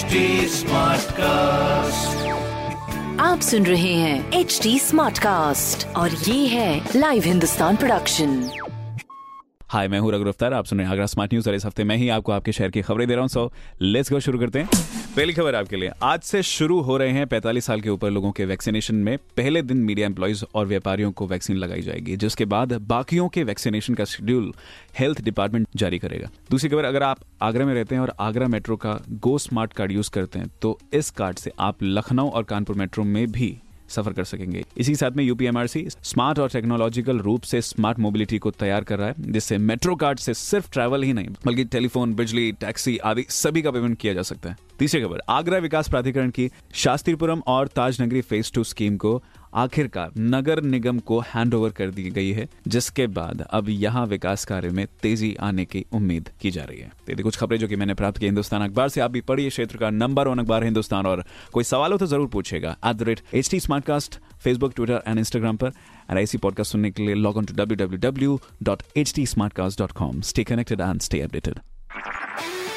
HD cast आप सुन रहे हैं एच डी स्मार्ट कास्ट और ये है लाइव हिंदुस्तान प्रोडक्शन हाय मैं हूँ रघु अफ्तार आप सुन रहे हैं आगरा स्मार्ट न्यूज़ और इस हफ़्ते मैं ही आपको आपके शहर की खबरें दे रहा हूँ। सो लेट्स गो शुरू करते हैं। पहली खबर आपके लिए। आज से शुरू हो रहे हैं 45 साल के ऊपर लोगों के वैक्सीनेशन में पहले दिन मीडिया एम्प्लॉयज़ और व्यापारियों को वैक्सीन लगाई जाएगी, जिसके बाद बाकियों के वैक्सीनेशन का शेड्यूल हेल्थ डिपार्टमेंट जारी करेगा। दूसरी खबर, अगर आप आगरा में रहते हैं और आगरा मेट्रो का गो स्मार्ट कार्ड यूज़ करते हैं तो इस कार्ड से आप लखनऊ और कानपुर मेट्रो में भी सफ़र कर सकेंगे। इसी साथ में यूपीएमआरसी स्मार्ट और टेक्नोलॉजिकल रूप से स्मार्ट मोबिलिटी को तैयार कर रहा है, जिससे मेट्रो कार्ड से सिर्फ़ ट्रैवल ही नहीं, बल्कि टेलीफोन, बिजली टैक्सी आदि सभी का पेमेंट किया जा सकता है। तीसरी खबर, आगरा विकास प्राधिकरण की शास्त्रीपुरम और ताजनगरी फ़ेज़ टू स्कीम को आखिरकार नगर निगम को हैंडओवर कर दी गई है, जिसके बाद अब यहाँ विकास कार्य में तेज़ी आने की उम्मीद की जा रही है। तो ये कुछ खबरें जो कि मैंने प्राप्त की हिंदुस्तान अखबार से। आप भी पढ़िए क्षेत्र का नंबर वन अखबार हिंदुस्तान और कोई सवाल हो तो ज़रूर पूछेगा। At the rate H T smartcast Facebook Twitter and Instagram पर। एंड ऐसी पॉडकास्ट सुनने के लिए log on to W W W dot H T smart cast dot com stay connected and stay updated